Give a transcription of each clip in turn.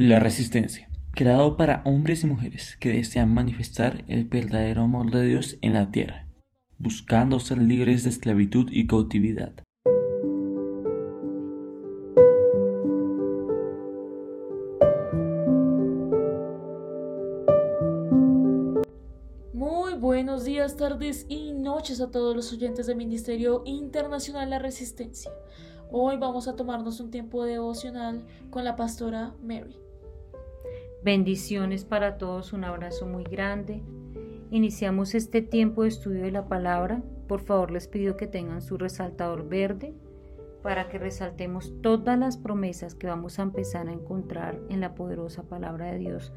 La resistencia, creado para hombres y mujeres que desean manifestar el verdadero amor de Dios en la tierra, buscando ser libres de esclavitud y cautividad. Muy buenos días, tardes y noches a todos los oyentes del Ministerio Internacional La Resistencia. Hoy vamos a tomarnos un tiempo devocional con la pastora Mary. Bendiciones para todos, un abrazo muy grande. Iniciamos este tiempo de estudio de la palabra. Por favor les pido que tengan su resaltador verde para que resaltemos todas las promesas que vamos a empezar a encontrar en la poderosa palabra de Dios.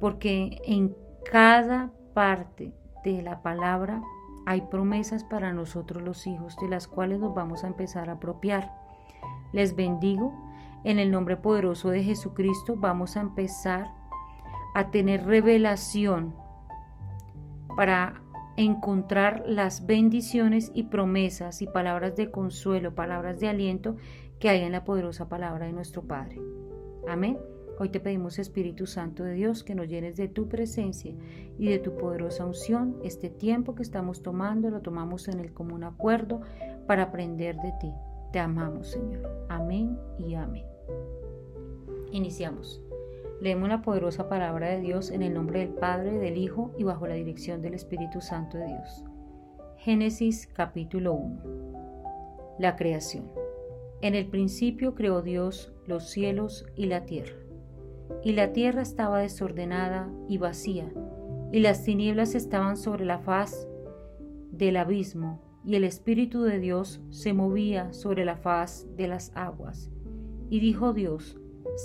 Porque en cada parte de la palabra hay promesas para nosotros los hijos de las cuales nos vamos a empezar a apropiar. Les bendigo. En el nombre poderoso de Jesucristo vamos a empezar a tener revelación para encontrar las bendiciones y promesas y palabras de consuelo, palabras de aliento que hay en la poderosa palabra de nuestro Padre. Amén. Hoy te pedimos, Espíritu Santo de Dios, que nos llenes de tu presencia y de tu poderosa unción. Este tiempo que estamos tomando lo tomamos en el común acuerdo para aprender de ti. Te amamos, Señor. Amén y amén. Iniciamos. Leemos la poderosa palabra de Dios en el nombre del Padre, del Hijo y bajo la dirección del Espíritu Santo de Dios. Génesis capítulo 1. La creación. En el principio creó Dios los cielos y la tierra y la tierra estaba desordenada y vacía, y las tinieblas estaban sobre la faz del abismo, y el Espíritu de Dios se movía sobre la faz de las aguas. Y dijo Dios,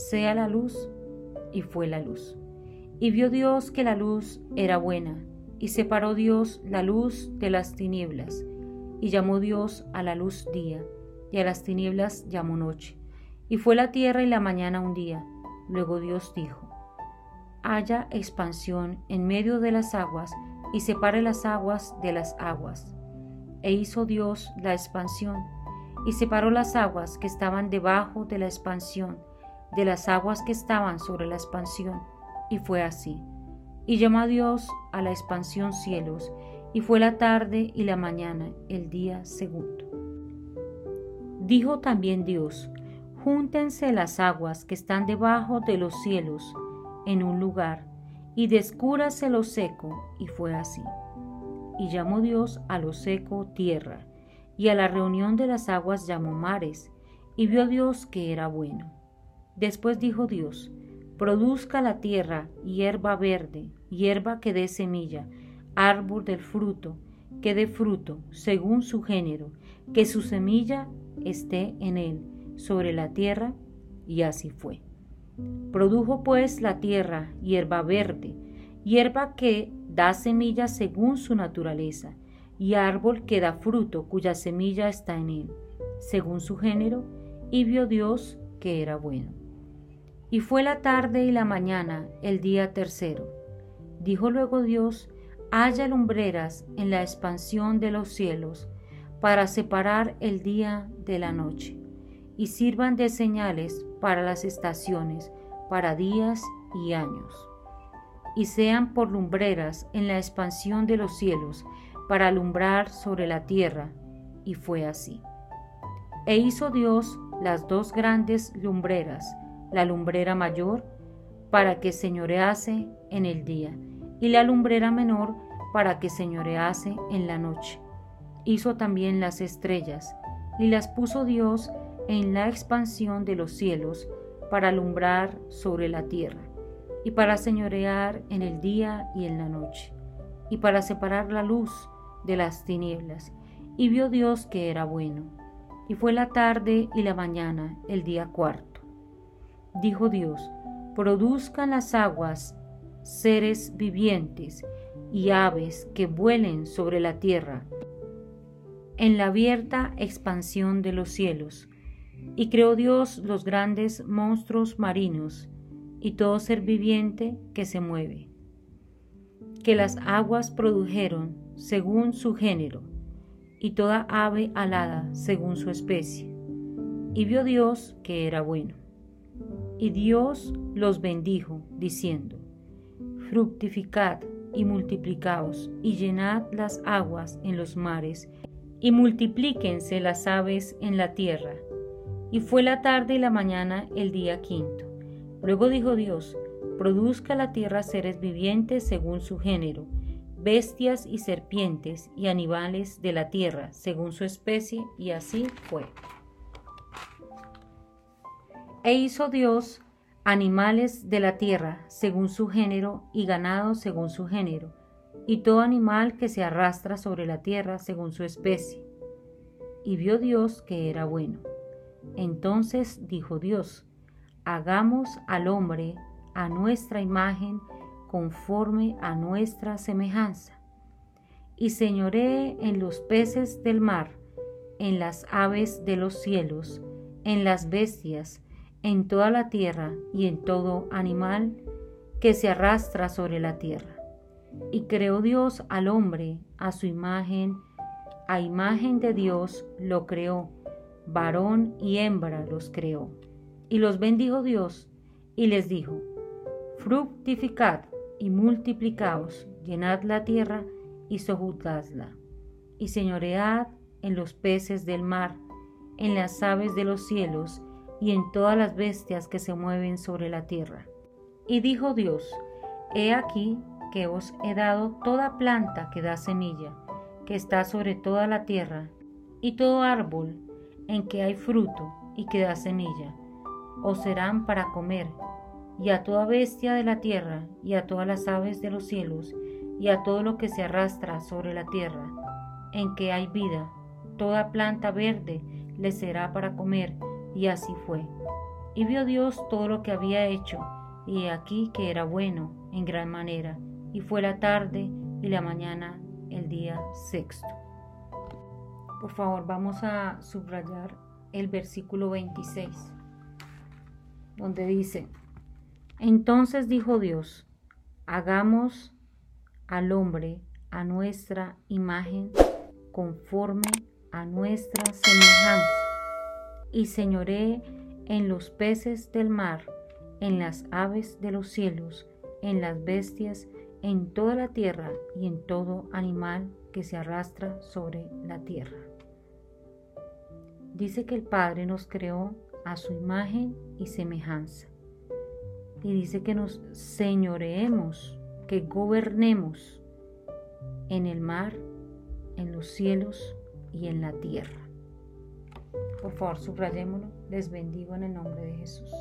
sea la luz, y fue la luz. Y vio Dios que la luz era buena, y separó Dios la luz de las tinieblas, y llamó Dios a la luz día, y a las tinieblas llamó noche. Y fue la tierra y la mañana un día. Luego Dios dijo, haya expansión en medio de las aguas y separe las aguas de las aguas. E hizo Dios la expansión y separó las aguas que estaban debajo de la expansión de las aguas que estaban sobre la expansión. Y fue así. Y llamó Dios a la expansión cielos, y fue la tarde y la mañana, el día segundo. Dijo también Dios, Júntense las aguas que están debajo de los cielos en un lugar, y descúrase lo seco, y fue así. Y llamó Dios a lo seco tierra, y a la reunión de las aguas llamó mares, y vio Dios que era bueno. Después dijo Dios, produzca la tierra hierba verde, hierba que dé semilla, árbol del fruto, que dé fruto, según su género, que su semilla esté en él sobre la tierra, y así fue. Produjo pues la tierra hierba verde, hierba que da semilla según su naturaleza, y árbol que da fruto cuya semilla está en él, según su género, y vio Dios que era bueno. Y fue la tarde y la mañana, el día tercero. Dijo luego Dios, haya lumbreras en la expansión de los cielos, para separar el día de la noche y sirvan de señales para las estaciones, para días y años, y sean por lumbreras en la expansión de los cielos, para alumbrar sobre la tierra, y fue así. E hizo Dios las dos grandes lumbreras, la lumbrera mayor, para que señorease en el día, y la lumbrera menor, para que señorease en la noche. Hizo también las estrellas, y las puso Dios en la expansión de los cielos para alumbrar sobre la tierra y para señorear en el día y en la noche y para separar la luz de las tinieblas. Y vio Dios que era bueno. Y fue la tarde y la mañana, el día cuarto. Dijo Dios, produzcan las aguas seres vivientes y aves que vuelen sobre la tierra en la abierta expansión de los cielos y creó Dios los grandes monstruos marinos y todo ser viviente que se mueve, que las aguas produjeron según su género, y toda ave alada según su especie. Y vio Dios que era bueno. Y Dios los bendijo, diciendo, Fructificad y multiplicaos, y llenad las aguas en los mares, y multiplíquense las aves en la tierra. Y fue la tarde y la mañana el día quinto. Luego dijo Dios, produzca la tierra seres vivientes según su género, bestias y serpientes y animales de la tierra según su especie, y así fue. E hizo Dios animales de la tierra según su género y ganado según su género, y todo animal que se arrastra sobre la tierra según su especie. Y vio Dios que era bueno. Entonces dijo Dios, hagamos al hombre a nuestra imagen conforme a nuestra semejanza, y señoree en los peces del mar, en las aves de los cielos, en las bestias, en toda la tierra y en todo animal que se arrastra sobre la tierra. Y creó Dios al hombre a su imagen, a imagen de Dios lo creó, varón y hembra los creó. Y los bendijo Dios y les dijo, fructificad y multiplicaos, llenad la tierra y sojuzgadla, y señoread en los peces del mar, en las aves de los cielos, y en todas las bestias que se mueven sobre la tierra. Y dijo Dios, He aquí que os he dado toda planta que da semilla, que está sobre toda la tierra, y todo árbol en que hay fruto y que da semilla, os serán para comer, y a toda bestia de la tierra, y a todas las aves de los cielos, y a todo lo que se arrastra sobre la tierra, en que hay vida, toda planta verde le será para comer, y así fue. Y vio Dios todo lo que había hecho, y aquí que era bueno en gran manera. Y fue la tarde y la mañana el día sexto. Por favor, vamos a subrayar el versículo 26, donde dice, entonces dijo Dios, hagamos al hombre a nuestra imagen conforme a nuestra semejanza y señoré en los peces del mar, en las aves de los cielos, en las bestias, en toda la tierra y en todo animal que se arrastra sobre la tierra. Dice que el Padre nos creó a su imagen y semejanza. Y dice que nos señoreemos, que gobernemos en el mar, en los cielos y en la tierra. Por favor, subrayémoslo. Les bendigo en el nombre de Jesús.